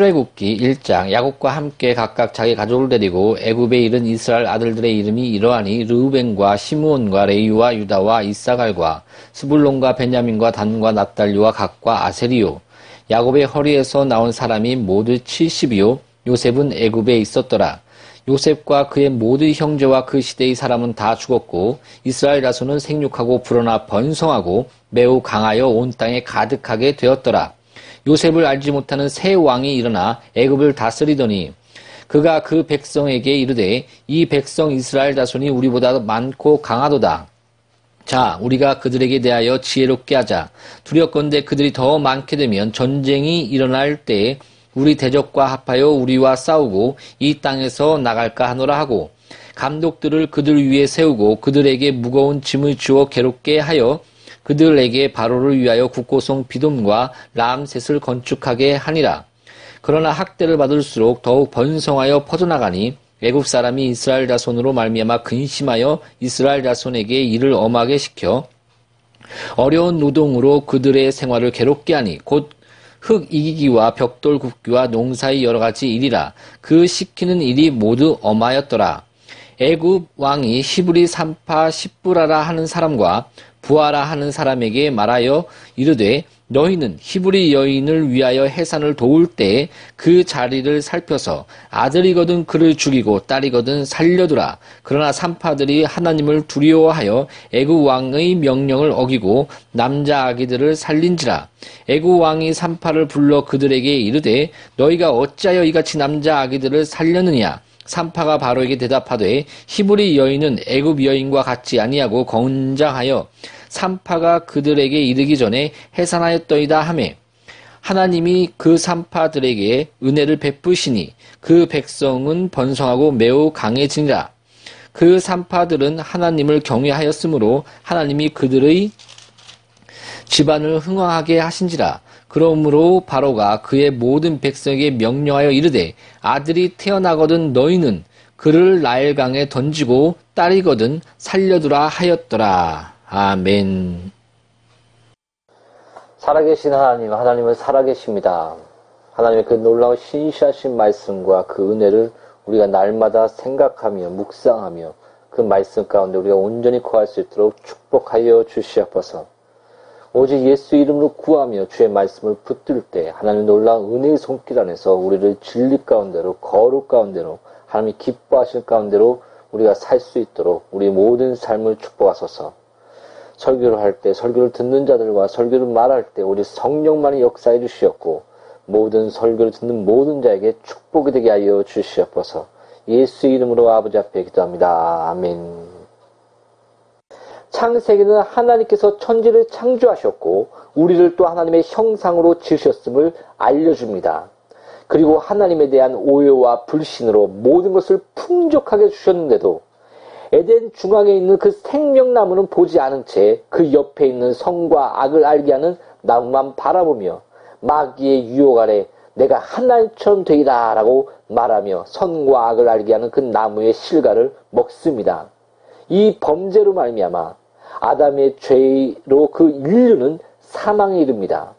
출애굽기 1장 야곱과 함께 각각 자기 가족을 데리고 애굽에 이른 이스라엘 아들들의 이름이 이러하니 르우벤과 시므온과 레이와 유다와 이사갈과 스불론과 베냐민과 단과 납달리와 각과 아세리요. 야곱의 허리에서 나온 사람이 모두 70이요. 요셉은 애굽에 있었더라. 요셉과 그의 모든 형제와 그 시대의 사람은 다 죽었고 이스라엘 자손은 생육하고 불어나 번성하고 매우 강하여 온 땅에 가득하게 되었더라. 요셉을 알지 못하는 새 왕이 일어나 애굽을 다스리더니 그가 그 백성에게 이르되 이 백성 이스라엘 자손이 우리보다 많고 강하도다. 자, 우리가 그들에게 대하여 지혜롭게 하자. 두렵건대 그들이 더 많게 되면 전쟁이 일어날 때에 우리 대적과 합하여 우리와 싸우고 이 땅에서 나갈까 하노라 하고 감독들을 그들 위에 세우고 그들에게 무거운 짐을 주어 괴롭게 하여 그들에게 바로를 위하여 국고성 비돔과 람셋을 건축하게 하니라. 그러나 학대를 받을수록 더욱 번성하여 퍼져나가니 애굽 사람이 이스라엘 자손으로 말미암아 근심하여 이스라엘 자손에게 일을 엄하게 시켜 어려운 노동으로 그들의 생활을 괴롭게 하니 곧 흙 이기기와 벽돌 굽기와 농사의 여러 가지 일이라 그 시키는 일이 모두 엄하였더라. 애굽 왕이 히브리 산파 십부라라 하는 사람과 부하라 하는 사람에게 말하여 이르되 너희는 히브리 여인을 위하여 해산을 도울 때에 그 자리를 살펴서 아들이거든 그를 죽이고 딸이거든 살려두라. 그러나 산파들이 하나님을 두려워하여 애굽 왕의 명령을 어기고 남자 아기들을 살린지라. 애굽 왕이 산파를 불러 그들에게 이르되 너희가 어찌하여 이같이 남자 아기들을 살렸느냐? 산파가 바로에게 대답하되 히브리 여인은 애굽 여인과 같지 아니하고 건장하여 산파가 그들에게 이르기 전에 해산하였더이다 하매 하나님이 그 산파들에게 은혜를 베푸시니 그 백성은 번성하고 매우 강해지니라 그 산파들은 하나님을 경외하였으므로 하나님이 그들의 집안을 흥왕하게 하신지라. 그러므로 바로가 그의 모든 백성에게 명령하여 이르되 아들이 태어나거든 너희는 그를 나일강에 던지고 딸이거든 살려두라 하였더라. 아멘. 살아계신 하나님, 하나님은 살아계십니다. 하나님의 그 놀라운 신실하신 말씀과 그 은혜를 우리가 날마다 생각하며 묵상하며 그 말씀 가운데 우리가 온전히 거할 수 있도록 축복하여 주시옵소서. 오직 예수 이름으로 구하며 주의 말씀을 붙들 때 하나님 놀라운 은혜의 손길 안에서 우리를 진리 가운데로 거룩 가운데로 하나님이 기뻐하실 가운데로 우리가 살 수 있도록 우리 모든 삶을 축복하소서. 설교를 할 때 설교를 듣는 자들과 설교를 말할 때 우리 성령만이 역사해 주시었고 모든 설교를 듣는 모든 자에게 축복이 되게 하여 주시옵소서. 예수 이름으로 아버지 앞에 기도합니다. 아멘. 창세기는 하나님께서 천지를 창조하셨고 우리를 또 하나님의 형상으로 지으셨음을 알려줍니다. 그리고 하나님에 대한 오해와 불신으로 모든 것을 풍족하게 주셨는데도 에덴 중앙에 있는 그 생명나무는 보지 않은 채 그 옆에 있는 성과 악을 알게 하는 나무만 바라보며 마귀의 유혹 아래 내가 하나님처럼 되리라 라고 말하며 선과 악을 알게 하는 그 나무의 실과를 먹습니다. 이 범죄로 말미암아 아담의 죄로 그 인류는 사망에 이릅니다.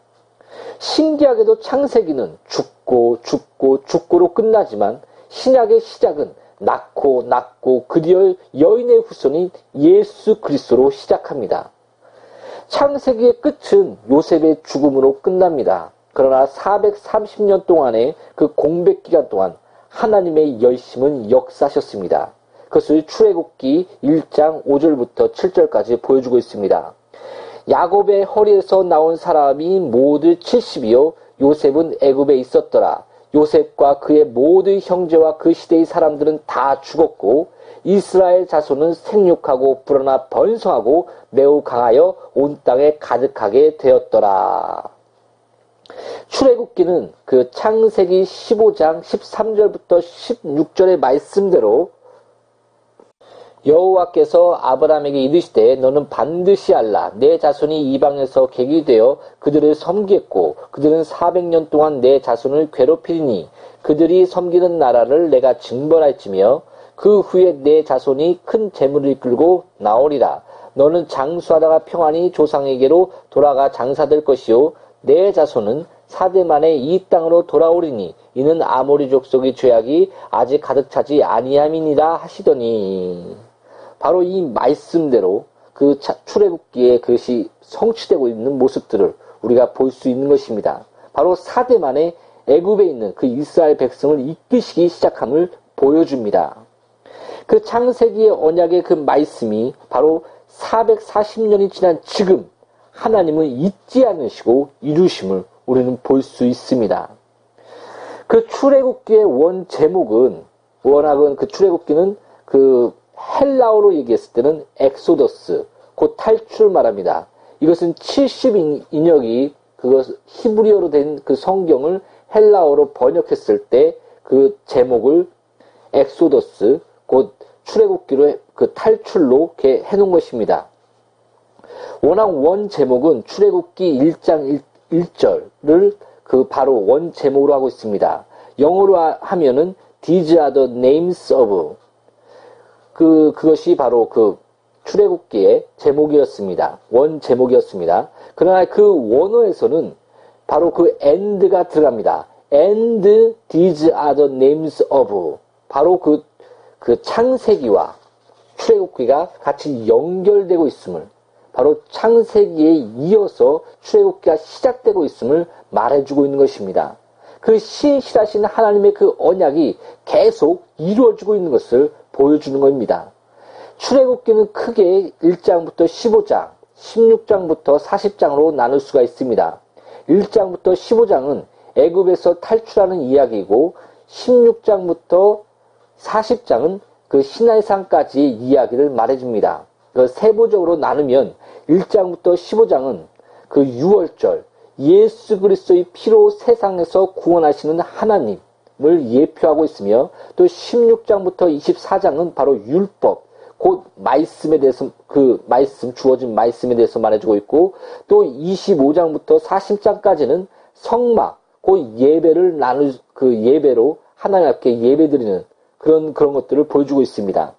신기하게도 창세기는 죽고 죽고 죽고로 끝나지만 신약의 시작은 낳고 낳고 그리어 여인의 후손인 예수 그리스도로 시작합니다. 창세기의 끝은 요셉의 죽음으로 끝납니다. 그러나 430년 동안의 그 공백 기간 동안 하나님의 열심은 역사하셨습니다. 그것을 출애굽기 1장 5절부터 7절까지 보여주고 있습니다. 야곱의 허리에서 나온 사람이 모두 70이요 요셉은 애굽에 있었더라. 요셉과 그의 모든 형제와 그 시대의 사람들은 다 죽었고 이스라엘 자손은 생육하고 불어나 번성하고 매우 강하여 온 땅에 가득하게 되었더라. 출애굽기는 그 창세기 15장 13절부터 16절의 말씀대로 여호와께서 아브라함에게 이르시되 너는 반드시 알라. 내 자손이 이방에서 객이 되어 그들을 섬겼고 그들은 400년 동안 내 자손을 괴롭히니 그들이 섬기는 나라를 내가 징벌할지며 그 후에 내 자손이 큰 재물을 이끌고 나오리라. 너는 장수하다가 평안히 조상에게로 돌아가 장사될 것이요 내 자손은 사대 만에 이 땅으로 돌아오리니 이는 아모리 족속의 죄악이 아직 가득 차지 아니함이니라 하시더니 바로 이 말씀대로 그 출애굽기에 그것이 성취되고 있는 모습들을 우리가 볼 수 있는 것입니다. 바로 사대 만에 애굽에 있는 그 이스라엘 백성을 이끄시기 시작함을 보여줍니다. 그 창세기의 언약의 그 말씀이 바로 440년이 지난 지금 하나님은 잊지 않으시고 이루심을 우리는 볼 수 있습니다. 그 출애굽기의 원 제목은 워낙은 그 출애굽기는 그 헬라어로 얘기했을 때는 엑소더스, 곧 탈출 말합니다. 이것은 70인역이 그것 히브리어로 된 그 성경을 헬라어로 번역했을 때 그 제목을 엑소더스, 곧 출애굽기로 그 탈출로 이렇게 해놓은 것입니다. 워낙 원 제목은 출애굽기 1장 1, 절을그 바로 원 제목으로 하고 있습니다. 영어로 하면은 These are the names of 그 그것이 바로 그 출애굽기의 제목이었습니다. 원 제목이었습니다. 그러나 그 원어에서는 바로 그 and가 들어갑니다. and these are the names of 바로 그, 그 창세기와 출애굽기가 같이 연결되고 있음을 바로 창세기에 이어서 출애굽기가 시작되고 있음을 말해주고 있는 것입니다. 그 신실하신 하나님의 그 언약이 계속 이루어지고 있는 것을 보여주는 겁니다. 출애굽기는 크게 1장부터 15장, 16장부터 40장으로 나눌 수가 있습니다. 1장부터 15장은 애굽에서 탈출하는 이야기이고 16장부터 40장은 그 시나이산까지의 이야기를 말해줍니다. 그 세부적으로 나누면 1장부터 15장은 그 6월절 예수 그리스도의 피로 세상에서 구원하시는 하나님 을 예표하고 있으며 또 16장부터 24장은 바로 율법 곧 말씀에 대해서 그 말씀 주어진 말씀에 대해서 말해주고 있고 또 25장부터 40장까지는 성막 곧 예배를 나눌 그 예배로 하나님 앞에 예배드리는 그런 그런 것들을 보여주고 있습니다.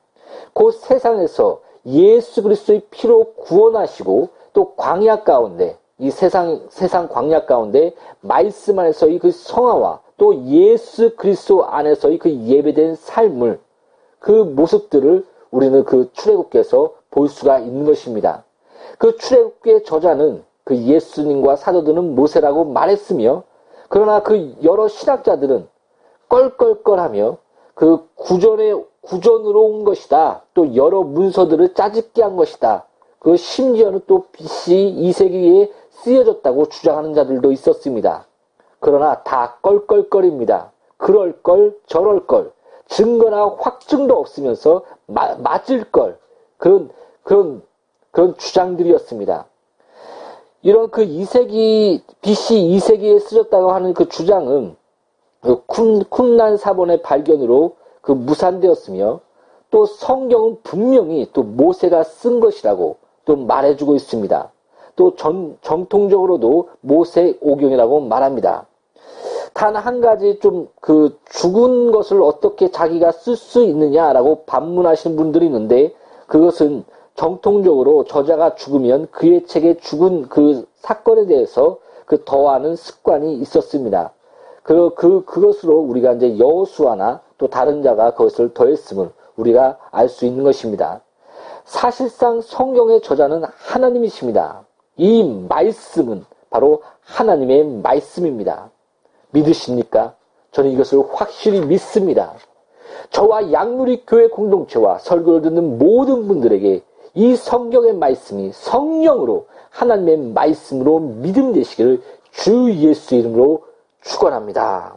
곧 세상에서 예수 그리스도의 피로 구원하시고 또 광야 가운데 이 세상 세상 광야 가운데 말씀 안에서의 그 성화와 또 예수 그리스도 안에서의 그 예배된 삶을 그 모습들을 우리는 그 출애굽께서 볼 수가 있는 것입니다. 그 출애굽의 저자는 그 예수님과 사도들은 모세라고 말했으며 그러나 그 여러 신학자들은 껄껄껄하며 그 구전에 구전으로 온 것이다. 또 여러 문서들을 짜집게 한 것이다. 그 심지어는 또 BC 2세기에 쓰여졌다고 주장하는 자들도 있었습니다. 그러나 다 껄껄거립니다. 그럴 걸 저럴 걸 증거나 확증도 없으면서 마- 맞을 걸 그런 그런 그런 주장들이었습니다. 이런 그 2세기 BC 2세기에 쓰였다고 하는 그 주장은 그 쿰, 쿰란 사본의 발견으로 그 무산되었으며 또 성경은 분명히 또 모세가 쓴 것이라고 또 말해주고 있습니다. 또 전, 정통적으로도 모세 오경이라고 말합니다. 단 한 가지 좀 그 죽은 것을 어떻게 자기가 쓸 수 있느냐라고 반문하시는 분들이 있는데 그것은 정통적으로 저자가 죽으면 그의 책에 죽은 그 사건에 대해서 그 더하는 습관이 있었습니다. 그, 그, 그것으로 우리가 이제 여호수아나 또 다른 자가 그것을 더했음을 우리가 알 수 있는 것입니다. 사실상 성경의 저자는 하나님이십니다. 이 말씀은 바로 하나님의 말씀입니다. 믿으십니까? 저는 이것을 확실히 믿습니다. 저와 양누리 교회 공동체와 설교를 듣는 모든 분들에게 이 성경의 말씀이 성령으로 하나님의 말씀으로 믿음 되시기를 주 예수 이름으로 축원합니다.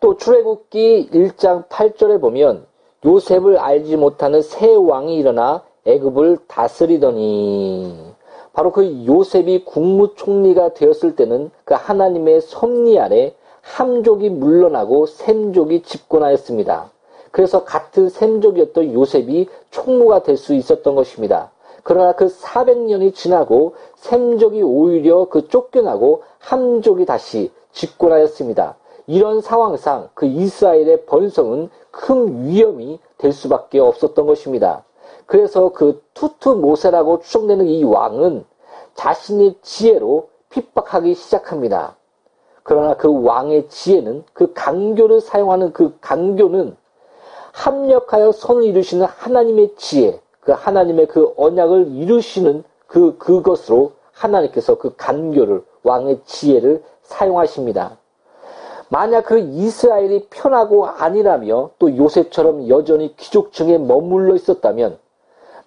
또 출애굽기 1장 8절에 보면 요셉을 알지 못하는 새 왕이 일어나 애굽을 다스리더니 바로 그 요셉이 국무총리가 되었을 때는 그 하나님의 섭리 아래 함족이 물러나고 셈족이 집권하였습니다. 그래서 같은 셈족이었던 요셉이 총무가 될 수 있었던 것입니다. 그러나 그 400년이 지나고 셈족이 오히려 그 쫓겨나고 함족이 다시 집권하였습니다. 이런 상황상 그 이스라엘의 번성은 큰 위험이 될 수밖에 없었던 것입니다. 그래서 그 투트 모세라고 추정되는 이 왕은 자신의 지혜로 핍박하기 시작합니다. 그러나 그 왕의 지혜는 그 강교를 사용하는 그 강교는 합력하여 선을 이루시는 하나님의 지혜, 그 하나님의 그 언약을 이루시는 그, 그것으로 하나님께서 그 간교를, 왕의 지혜를 사용하십니다. 만약 그 이스라엘이 편하고 아니라며 또 요셉처럼 여전히 귀족층에 머물러 있었다면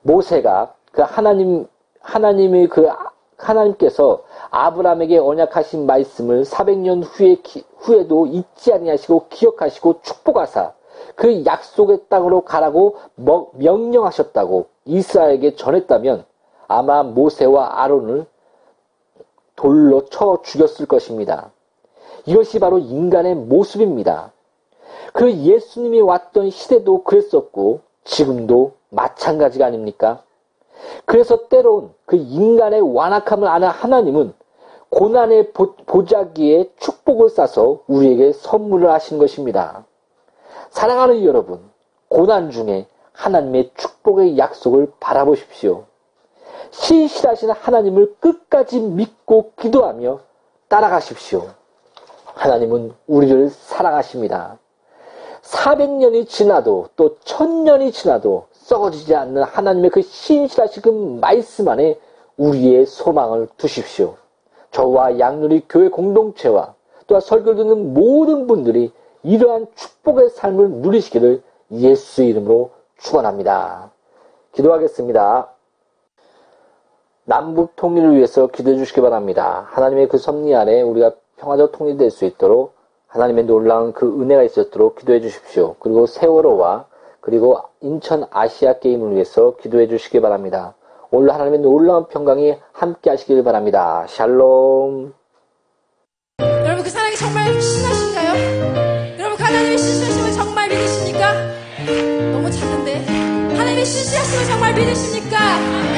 모세가 그 하나님, 하나님의 그 하나님께서 아브라함에게 언약하신 말씀을 400년 후에 기- 후에도 잊지 아니하시고 기억하시고 축복하사 그 약속의 땅으로 가라고 뭐- 명령하셨다고 이스라엘에게 전했다면 아마 모세와 아론을 돌로 쳐 죽였을 것입니다. 이것이 바로 인간의 모습입니다. 그 예수님이 왔던 시대도 그랬었고 지금도 마찬가지가 아닙니까? 그래서 때론 그 인간의 완악함을 아는 하나님은 고난의 보- 보자기에 축복을 싸서 우리에게 선물을 하신 것입니다. 사랑하는 여러분, 고난 중에 하나님의 축복의 약속을 바라보십시오. 신실하신 하나님을 끝까지 믿고 기도하며 따라가십시오. 하나님은 우리를 사랑하십니다. 400년이 지나도 또 1000년이 지나도 썩어지지 않는 하나님의 그 신실하신 그 말씀 안에 우리의 소망을 두십시오. 저와 양누리 교회 공동체와 또한 설교를 듣는 모든 분들이 이러한 축복의 삶을 누리시기를 예수 이름으로 축원합니다. 기도하겠습니다. 남북 통일을 위해서 기도해 주시기 바랍니다. 하나님의 그 섭리 아래 우리가 평화적 통일될 수 있도록 하나님의 놀라운 그 은혜가 있었도록 기도해 주십시오. 그리고 세월호와 그리고 인천 아시아 게임을 위해서 기도해 주시기 바랍니다. 오늘 하나님의 놀라운 평강이 함께 하시길 바랍니다. 샬롬. 여러분 그 사랑이 정말 신하신가요? 여러분 그 하나님의 신실하심을 정말 믿으십니까? 너무 작은데 하나님의 신실하심을 정말 믿으십니까?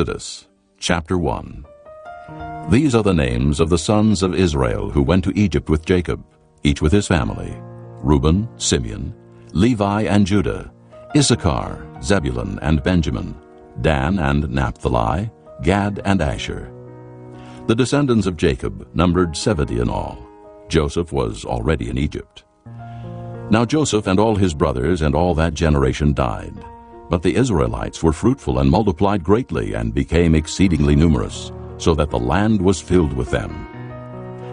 Exodus chapter 1 These are the names of the sons of Israel who went to Egypt with Jacob, each with his family Reuben, Simeon, Levi, and Judah, Issachar, Zebulun, and Benjamin, Dan and Naphtali, Gad and Asher. The descendants of Jacob numbered seventy in all. Joseph was already in Egypt. Now Joseph and all his brothers and all that generation died. But the Israelites were fruitful and multiplied greatly and became exceedingly numerous, so that the land was filled with them.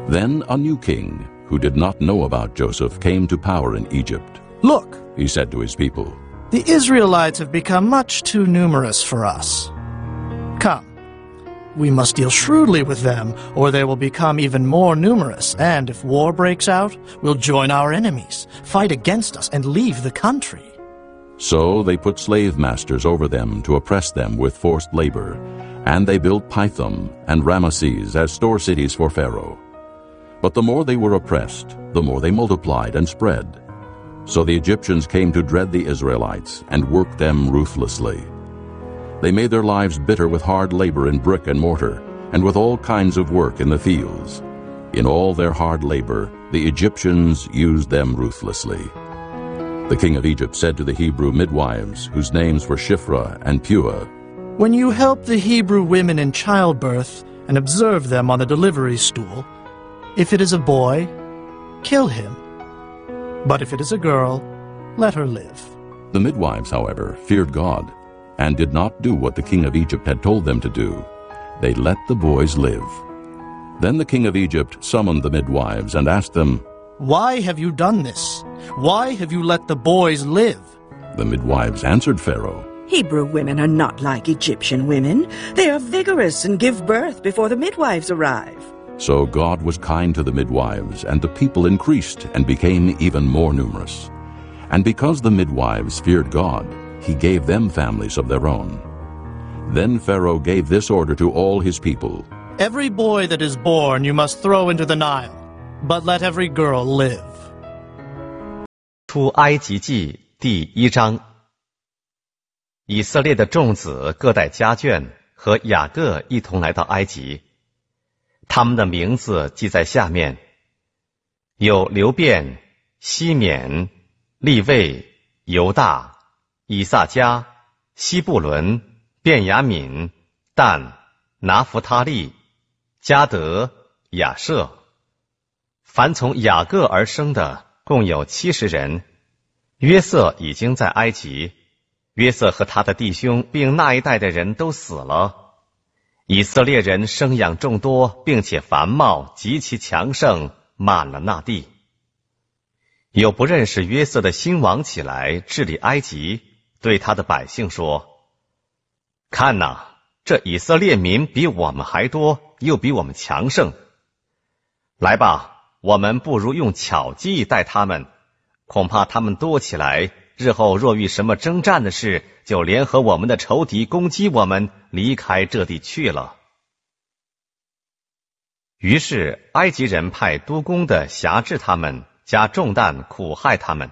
Then a new king, who did not know about Joseph, came to power in Egypt. Look, He said to his people, the Israelites have become much too numerous for us. Come, we must deal shrewdly with them, or they will become even more numerous, and if war breaks out, will join our enemies, fight against us, and leave the country. So they put slave masters over them to oppress them with forced labor, and they built Pithom and Ramesses as store cities for Pharaoh. But the more they were oppressed, the more they multiplied and spread. So the Egyptians came to dread the Israelites and worked them ruthlessly. They made their lives bitter with hard labor in brick and mortar, and with all kinds of work in the fields. In all their hard labor, the Egyptians used them ruthlessly. The king of Egypt said to the Hebrew midwives, whose names were Shiphrah and Puah, When you help the Hebrew women in childbirth and observe them on the delivery stool, if it is a boy, kill him. But if it is a girl, let her live. The midwives, however, feared God and did not do what the king of Egypt had told them to do. They let the boys live. Then the king of Egypt summoned the midwives and asked them, Why have you done this? Why have you let the boys live? The midwives answered Pharaoh, Hebrew women are not like Egyptian women. They are vigorous and give birth before the midwives arrive. So God was kind to the midwives, and the people increased and became even more numerous. And because the midwives feared God, he gave them families of their own. Then Pharaoh gave this order to all his people Every boy that is born you must throw into the Nile, but let every girl live. 出埃及记第一章，以色列的众子各带家眷和雅各一同来到埃及，他们的名字记在下面：有流便、西缅、利未、犹大、以萨迦、西布伦、便雅敏、但、拿弗他利、加德、亚舍。凡从雅各而生的共有七十人。约瑟已经在埃及，约瑟和他的弟兄并那一代的人都死了。以色列人生养众多，并且繁茂，极其强盛，满了那地。有不认识约瑟的新王起来治理埃及，对他的百姓说：“看哪，这以色列民比我们还多，又比我们强盛。来吧，我们不如用巧计待他们。”恐怕他们多起来，日后若遇什么征战的事，就联合我们的仇敌攻击我们，离开这地去了。于是埃及人派督工的辖制他们，加重担苦害他们。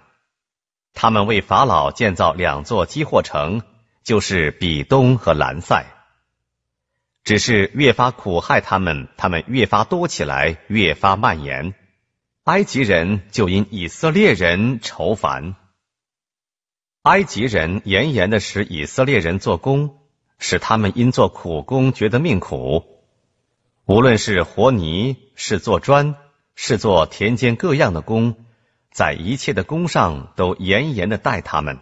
他们为法老建造两座积货城，就是比东和兰塞。只是越发苦害他们，他们越发多起来，越发蔓延。埃及人就因以色列人愁烦。埃及人严严的使以色列人做工，使他们因做苦工觉得命苦。无论是和泥，是做砖，是做田间各样的工，在一切的工上都严严的待他们。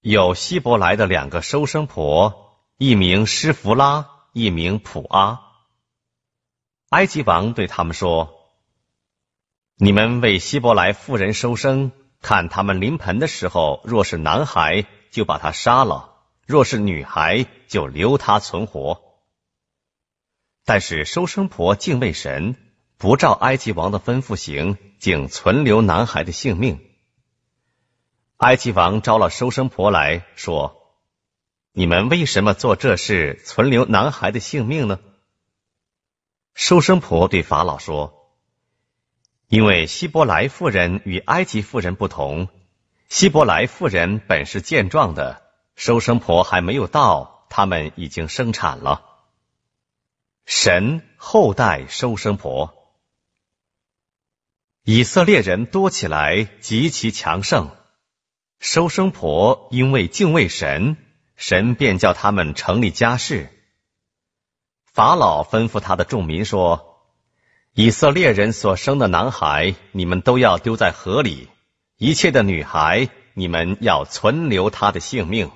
有希伯来的两个收生婆，一名施弗拉，一名普阿。埃及王对他们说。你们为希伯来妇人收生，看他们临盆的时候，若是男孩，就把他杀了；若是女孩，就留他存活。但是收生婆敬畏神，不照埃及王的吩咐行，竟存留男孩的性命。埃及王招了收生婆来说：“你们为什么做这事，存留男孩的性命呢？”收生婆对法老说。因为希伯来妇人与埃及妇人不同，希伯来妇人本是健壮的，收生婆还没有到，他们已经生产了。神后代收生婆，以色列人多起来，极其强盛。收生婆因为敬畏神，神便叫他们成立家室。法老吩咐他的众民说。以色列人所生的男孩，你们都要丢在河里；一切的女孩，你们要存留他的性命。